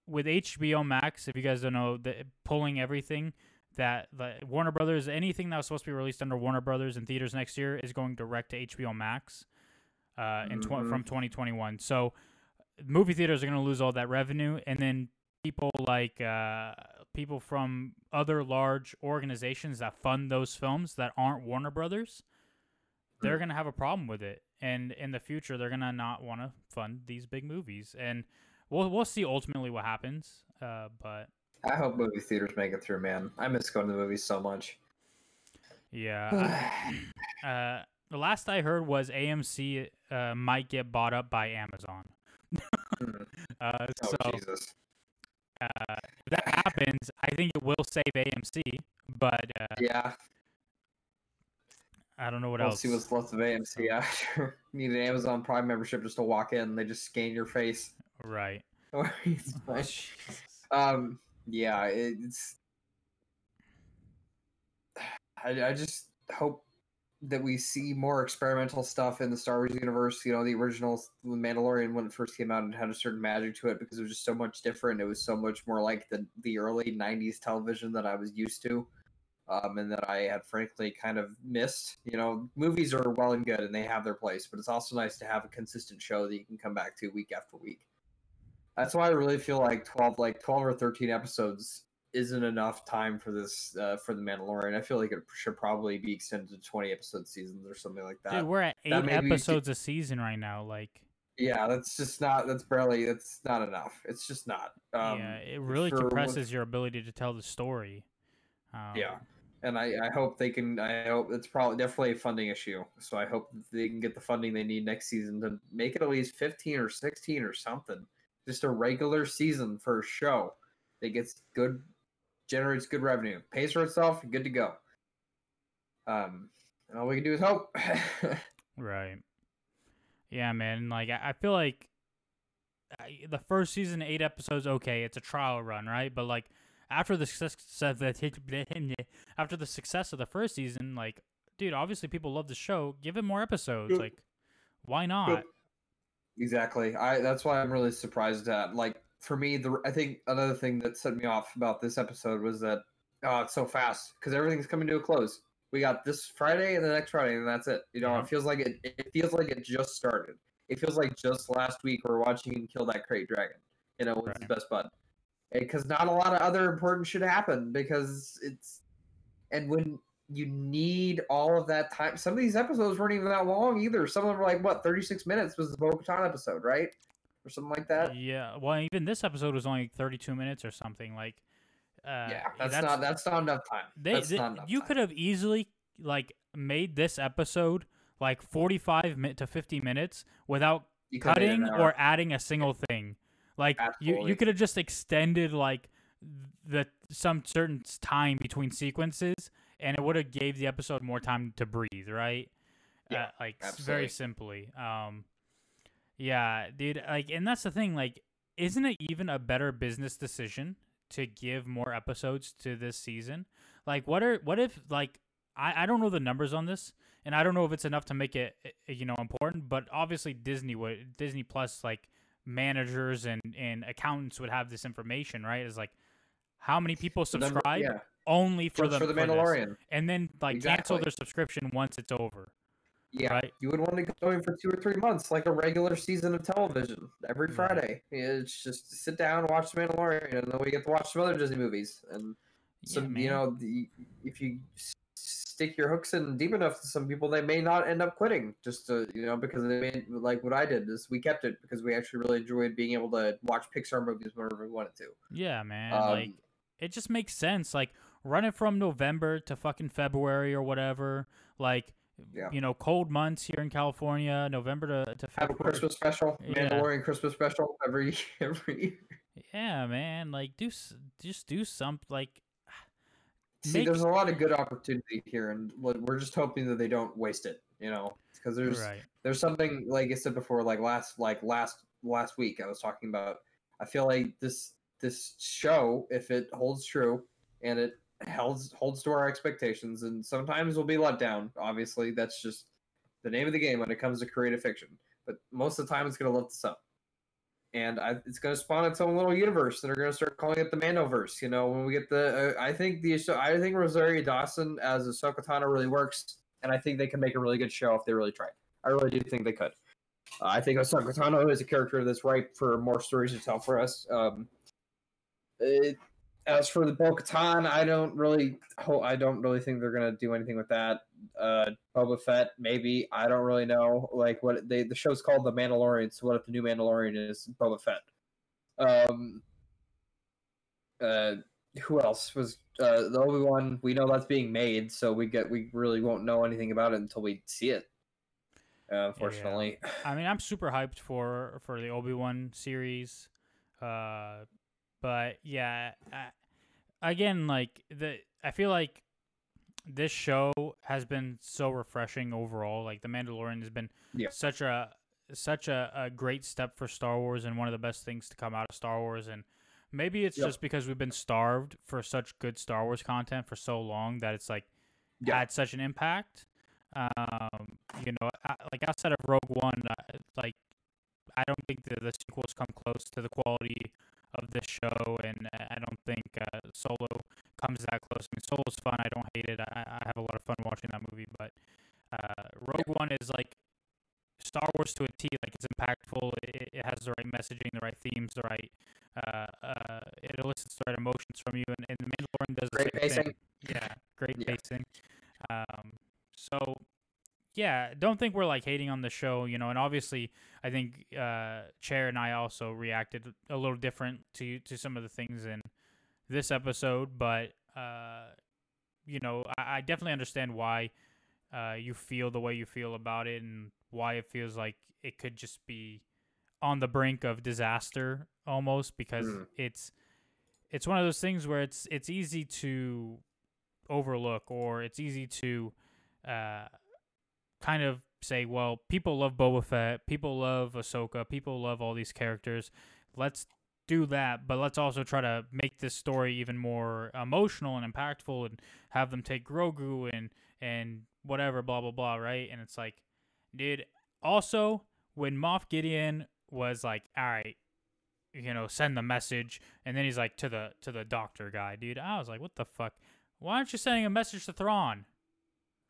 with HBO Max, if you guys don't know, the, pulling everything that the Warner Brothers, anything that was supposed to be released under Warner Brothers in theaters next year is going direct to HBO Max uh, in tw- from 2021. So movie theaters are going to lose all that revenue, and then people like uh, people from other large organizations that fund those films that aren't Warner Brothers, they're Mm. going to have a problem with it, and in the future they're going to not want to fund these big movies, and we'll we'll see ultimately what happens. Uh, but I hope movie theaters make it through, man. I miss going to the movies so much. yeah, I- uh, the last I heard was AMC uh, might get bought up by Amazon. Mm. uh, oh so Jesus! Uh, if that happens, I think it will save AMC, but uh, Yeah, I don't know what else. we'll else. see what's left of AMC after. Need an Amazon Prime membership just to walk in. They just scan your face. right. Um, yeah, it's. I, I just hope that we see more experimental stuff in the Star Wars universe. You know, the original Mandalorian when it first came out and had a certain magic to it because it was just so much different. It was so much more like the the early '90s television that I was used to, um, and that I had frankly kind of missed. You know, movies are well and good and they have their place, but it's also nice to have a consistent show that you can come back to week after week. That's why I really feel like twelve, like twelve or thirteen episodes isn't enough time for this uh, for the Mandalorian. I feel like it should probably be extended to twenty episode seasons or something like that. Dude, we're at eight that maybe we episodes a season right now. Like, yeah, that's just not. That's barely. That's not enough. It's just not. Um, yeah, it really for compresses your ability to tell the story. Um, Yeah. and I, I hope they can. I hope it's probably definitely a funding issue. So I hope they can get the funding they need next season to make it at least fifteen or sixteen or something. Just a regular season for a show that gets good, generates good revenue, pays for itself, good to go. Um, and all we can do is hope. right. Yeah, man. Like I, I feel like I, the first season, eight episodes, okay, it's a trial run, right? But like after the success of the after the success of the first season, like, dude, obviously people love the show. Give it more episodes. Like, why not? Exactly. I that's why I'm really surprised at like for me the I think another thing that set me off about this episode was that oh it's so fast because everything's coming to a close. We got this Friday and the next Friday and that's it. You know, Yeah. it feels like it. It feels like it just started. It feels like just last week we are watching him kill that krayt dragon. You know, with his best bud. Because not a lot of other important shit happen because it's and when you need all of that time. Some of these episodes weren't even that long either. Some of them were like what, thirty six minutes was the Bo Katan episode, right? Or something like that. Yeah. Well, even this episode was only 32 minutes or something. Like, uh, yeah, that's, not that's not enough time. They, that's they- not enough you time. could have easily like made this episode like 45 mi- to 50 minutes without You could have made cutting or adding a single thing. Like you, Absolutely. you could have just extended like the some certain time between sequences, and it would have gave the episode more time to breathe, right? Yeah, uh, like s- very simply. Um, yeah, dude. Like, and that's the thing. Like, isn't it even a better business decision to give more episodes to this season? Like, what are what if like I I don't know the numbers on this, and I don't know if it's enough to make it eh, you know important. But obviously, Disney would Disney Plus like managers and and accountants would have this information, right? Is like how many people The number- subscribe yeah, only for the for the Mandalorian. and then like cancel their subscription once it's over. Yeah, right? you would want to go in for two or three months, like a regular season of television every Right. Friday. It's just sit down, watch the Mandalorian, and then we get to watch some other Disney movies. And Yeah, you know, the, if you stick your hooks in deep enough to some people, they may not end up quitting. Just to, you know, because they made like what I did is we kept it because we actually really enjoyed being able to watch Pixar movies whenever we wanted to. Yeah, man. Um, like it just makes sense. Like run it from November to fucking February or whatever. Like Yeah. you know, cold months here in California, November to, to Have a February. Christmas special, Yeah. Mandalorian Christmas special every every year. Yeah, man. Like do just do something like See, Make- there's a lot of good opportunity here, and we're just hoping that they don't waste it. You know, because there's right. there's something like I said before, like last like last last week I was talking about. I feel like this this show, if it holds true and it holds holds to our expectations, and sometimes we'll be let down. Obviously, that's just the name of the game when it comes to creative fiction. But most of the time, it's going to lift us up, and I, it's going to spawn its own little universe. And they're going to start calling it the Mandoverse. You know, when we get the, uh, I think the I think Rosario Dawson as Ahsoka Tano really works, and I think they can make a really good show if they really tried. I really do think they could. Uh, I think Ahsoka Tano is a character that's ripe for more stories to tell for us. Um, it, as for the Bo-Katan, I don't really, I don't really think they're gonna do anything with that. Uh, Boba Fett, maybe. I don't really know. Like what they, the show's called The Mandalorian. So what if the new Mandalorian is Boba Fett? Um, uh, who else was uh, the Obi Wan? We know that's being made, so we get we really won't know anything about it until we see it. Uh, unfortunately, I mean, I'm super hyped for for the Obi Wan series, uh, but yeah, I, again, like the I feel like this show has been so refreshing overall. Like the Mandalorian has been Yeah. such a such a, a great step for Star Wars and one of the best things to come out of Star Wars. And maybe it's Yep. just because we've been starved for such good Star Wars content for so long that it's like Yeah. had such an impact. Um, you know, I, like outside of Rogue One, like I don't think the, the sequels come close to the quality of this show, and uh, I don't think uh, Solo comes that close. I mean, Solo's fun. I don't hate it. I, I have a lot of fun watching that movie, but uh, Rogue One is like Star Wars to a T. Like it's impactful. It, it has the right messaging, the right themes, the right. Uh, uh, it elicits the right emotions from you, and, and the Mandalorian does the great same pacing. thing. Yeah, great Yeah. pacing. Um, so yeah, don't think we're like hating on the show, you know. And obviously, I think uh, Chair and I also reacted a little different to to some of the things in this episode, but uh, you know, I, I definitely understand why uh, you feel the way you feel about it and why it feels like it could just be on the brink of disaster almost because Mm. it's it's one of those things where it's it's easy to overlook or it's easy to uh, kind of say, well, people love Boba Fett, people love Ahsoka, people love all these characters. Let's do that, but let's also try to make this story even more emotional and impactful and have them take Grogu and and whatever, blah blah blah, right? And it's like, dude. Also, when Moff Gideon was like, all right, you know, send the message, and then he's like to the to the doctor guy, dude. I was like, what the fuck? Why aren't you sending a message to Thrawn?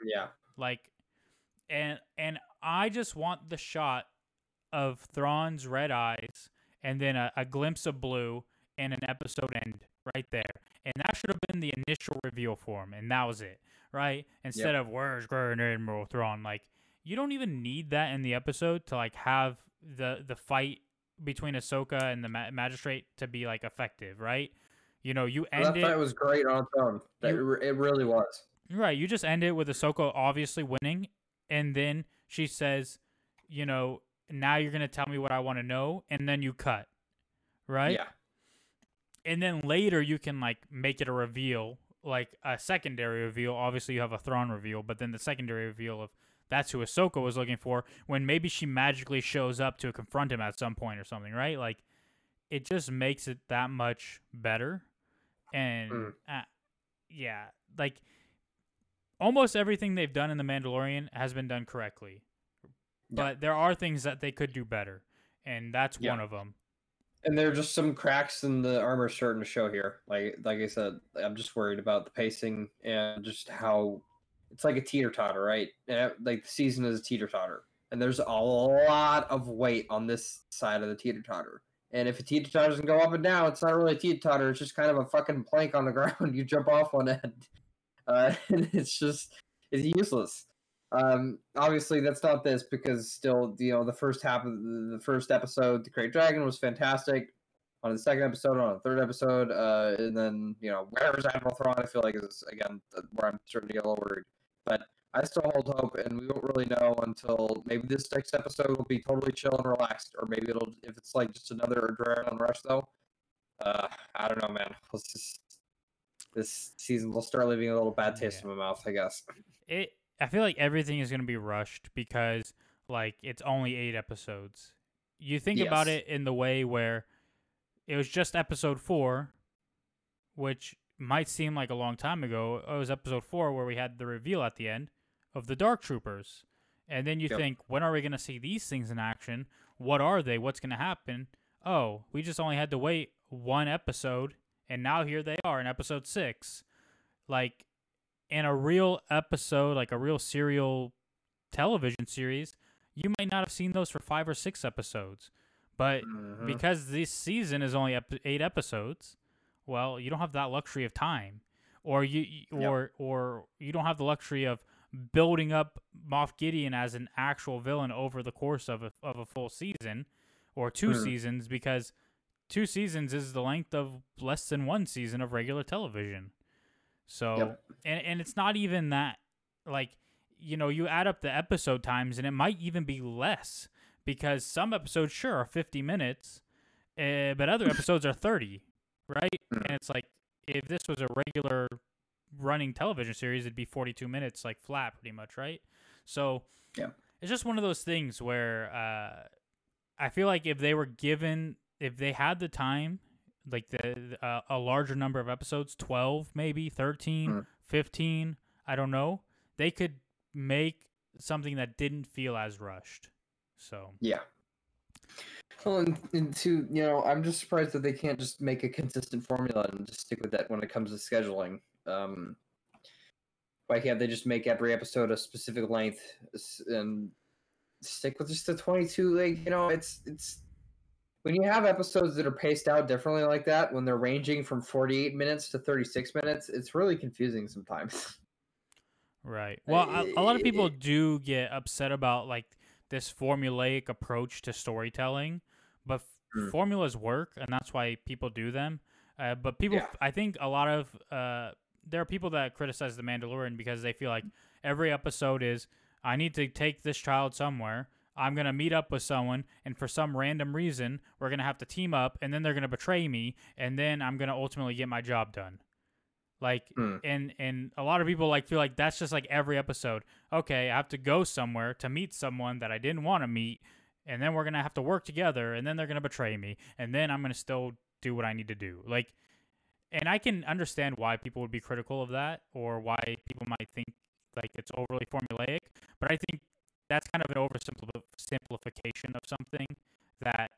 Yeah. Like, and and I just want the shot of Thrawn's red eyes, and then a, a glimpse of blue, and an episode end right there. And that should have been the initial reveal for him, and that was it, right? Instead of where's Grand Admiral Thrawn, like you don't even need that in the episode to like have the the fight between Ahsoka and the ma- magistrate to be like effective, right? You know, you end that it fight was great on its own. That, You- it really was. Right. You just end it with Ahsoka obviously winning, and then she says, you know, now you're gonna tell me what I want to know, and then you cut. Right. Yeah. And then later you can like make it a reveal, like a secondary reveal. Obviously you have a Thrawn reveal, but then the secondary reveal of that's who Ahsoka was looking for when maybe she magically shows up to confront him at some point or something, right? Like it just makes it that much better. And Mm. uh, yeah, like almost everything they've done in the Mandalorian has been done correctly. But there are things that they could do better, and that's Yeah. one of them. And there are just some cracks in the armor starting to show here. Like like I said, I'm just worried about the pacing and just how it's like a teeter totter, right? And, Like the season is a teeter totter, and there's a lot of weight on this side of the teeter totter. And if a teeter totter doesn't go up and down, it's not really a teeter totter. It's just kind of a fucking plank on the ground. You jump off one end, uh, it's just it's useless. Um, obviously, that's not this because still, you know, the first half of the, the first episode, the Krayt Dragon, was fantastic. On the second episode, on the third episode, uh, and then you know, where's Admiral Thrawn? I feel like is again where I'm starting to get a little worried. But I still hold hope, and we won't really know until maybe this next episode will be totally chill and relaxed, or maybe it'll if it's like just another adrenaline rush though. Uh, I don't know, man. Let's just this season will start leaving a little bad taste Yeah. in my mouth, I guess. It I feel like everything is going to be rushed because like it's only 8 episodes. You think about it in the way where it was just episode 4 which might seem like a long time ago. It was episode 4 where we had the reveal at the end of the Dark Troopers. And then you Yep. think, when are we going to see these things in action? What are they? What's going to happen? Oh, we just only had to wait one episode, and now here they are in episode six. Like, in a real episode, like a real serial television series, you might not have seen those for five or six episodes. But Mhm. because this season is only ep- eight episodes, well, you don't have that luxury of time, or you you- Yep. or or you don't have the luxury of building up Moff Gideon as an actual villain over the course of a of a full season or two Mhm. seasons because two seasons is the length of less than one season of regular television. So Yep. and and it's not even that like you know you add up the episode times and it might even be less because some episodes sure are 50 minutes uh, but other episodes are 30 right Mhm. and it's like if this was a regular running television series it'd be 42 minutes like flat pretty much right so Yeah. it's just one of those things where uh, i feel like if they were given if they had the time like the uh, a larger number of episodes 12 maybe 13 Mhm. 15 i don't know they could make something that didn't feel as rushed so Yeah. Well, and, and to you know, I'm just surprised that they can't just make a consistent formula and just stick with that when it comes to scheduling. Um, why can't they just make every episode a specific length and stick with just the 22? Like you know, it's it's when you have episodes that are paced out differently like that, when they're ranging from 48 minutes to 36 minutes, it's really confusing sometimes. Right. Well, a, a lot of people do get upset about like this formulaic approach to storytelling, but f- Mm. formulas work, and that's why people do them. Uh, but people, Yeah. I think a lot of uh, there are people that criticize the Mandalorian because they feel like every episode is I need to take this child somewhere. I'm gonna meet up with someone, and for some random reason, we're gonna have to team up, and then they're gonna betray me, and then I'm gonna ultimately get my job done. Like, Hmm. and and a lot of people like feel like that's just like every episode. Okay, I have to go somewhere to meet someone that I didn't want to meet, and then we're gonna have to work together, and then they're gonna betray me, and then I'm gonna still do what I need to do. Like, and I can understand why people would be critical of that, or why people might think like it's overly formulaic. But I think that's kind of an oversimplification of something that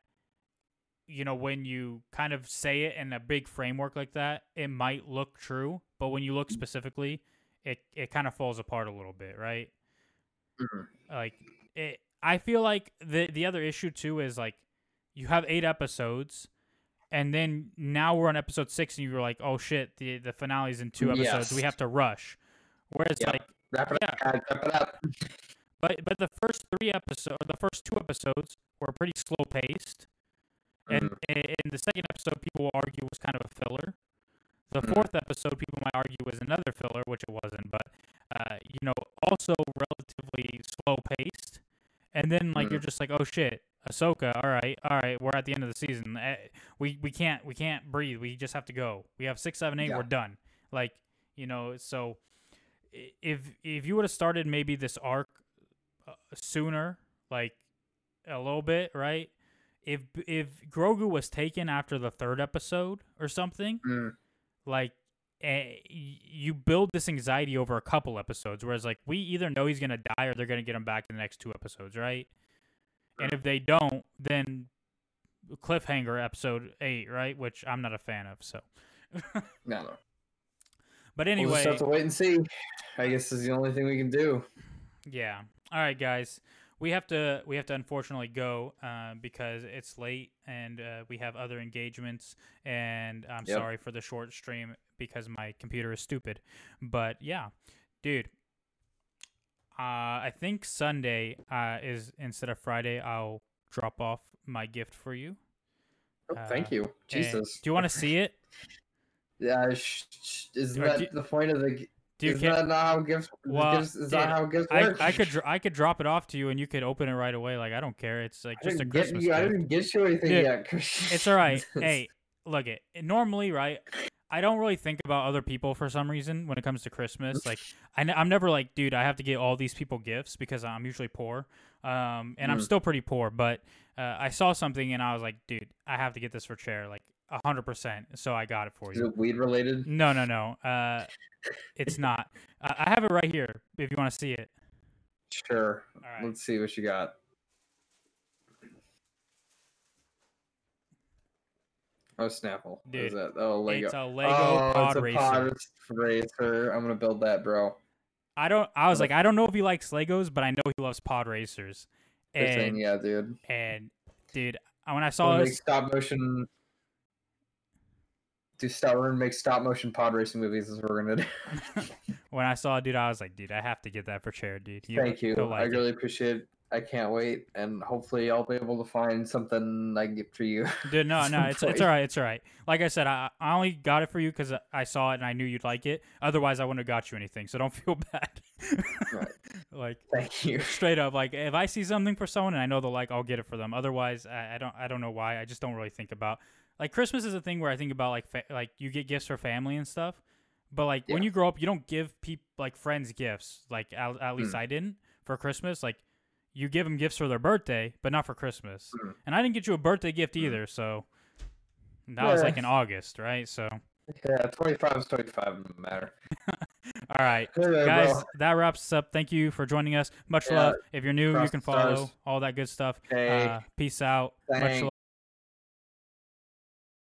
you know when you kind of say it in a big framework like that, it might look true, but when you look specifically, it it kind of falls apart a little bit, right? Mhm. Like it, I feel like the the other issue too is like you have eight episodes. And then now we're on episode six, and you're like, "Oh shit, the the finale's in two episodes. We have to rush." Whereas, Yep. like, Wrap it up. guys, Wrap it up. but but the first three episodes, the first two episodes were pretty slow paced, and i- in the second episode, people will argue was kind of a filler. The Mhm. fourth episode, people might argue was another filler, which it wasn't, but uh, you know, also relatively slow paced. And then like you're just like, oh shit, Ahsoka. All right, all right, we're at the end of the season. Eh, We we can't we can't breathe. We just have to go. We have six, seven, eight. Yeah. We're done. Like you know, so if if you would have started maybe this arc sooner, like a little bit, right? If if Grogu was taken after the third episode or something, Mm. like eh, you build this anxiety over a couple episodes, whereas like we either know he's gonna die or they're gonna get him back in the next two episodes, right? And if they don't, then cliffhanger episode eight, right? Which I'm not a fan of. So, No, no. but anyway, We'll just have to wait and see. I guess is the only thing we can do. Yeah. All right, guys. We have to we have to unfortunately go uh, because it's late and uh, we have other engagements. And I'm Yep. sorry for the short stream because my computer is stupid. But yeah, dude. Uh, I think Sunday uh, is instead of Friday. I'll drop off my gift for you. Oh, Uh, thank you. Jesus. do you want to see it? Yeah. Sh- sh- isn't that do- the point of the? Do you is that not how gifts? Well, gifts is dude, that how gifts I, work? I could I could drop it off to you and you could open it right away. Like I don't care. It's like just a Christmas you. I didn't get you anything Dude, yet. It's all right. hey, look it. Normally, right? I don't really think about other people for some reason when it comes to Christmas. Like, I n- I'm never like, dude, I have to get all these people gifts because I'm usually poor, um, and I'm Mm. still pretty poor. But uh, I saw something and I was like, dude, I have to get this for chair, like hundred percent. So I got it for Is you. it weed related? No, no, no. Uh, it's not. I I have it right here if you want to see it. Sure. Right. Let's see what you got. Oh, Snapple. What is Dude, that? Oh, Lego. It's a Lego oh, Pod it's a Racer. Pod Racer. I'm gonna build that, bro. I don't. I was like, I don't know if he likes Legos, but I know he loves pod racers. They're saying, And yeah, dude. and dude, when I saw this, stop motion. Stop. We're gonna make stop motion pod racing movies. Is what we're gonna do. when I saw it, dude, I was like, dude, I have to get that for chair, dude. You- Thank you. you'll I like it. really appreciate it. I can't wait, and hopefully, I'll be able to find something I can get for you. Dude, no, no, it's it's all right, it's all right. Like I said, I I only got it for you because I saw it and I knew you'd like it. Otherwise, I wouldn't have got you anything. So don't feel bad. Right. like Thank you. straight up, like if I see something for someone and I know they'll like, I'll get it for them. Otherwise, I, I don't I don't know why. I just don't really think about like Christmas is a thing where I think about like fa- like you get gifts for family and stuff. But like when you grow up, you don't give people like friends gifts. Like at, at least Mm. I didn't for Christmas. Like you give them gifts for their birthday, but not for Christmas. Mm. And I didn't get you a birthday gift Mm. either. So that was like Yeah. in August, right? So Yeah, 25 is 25. Doesn't matter. all right. Guys, bro. that wraps us up. Thank you for joining us. Much Yeah, love. If you're new, you can the stars. follow all that good stuff. Okay. Uh, peace out. Much Thanks.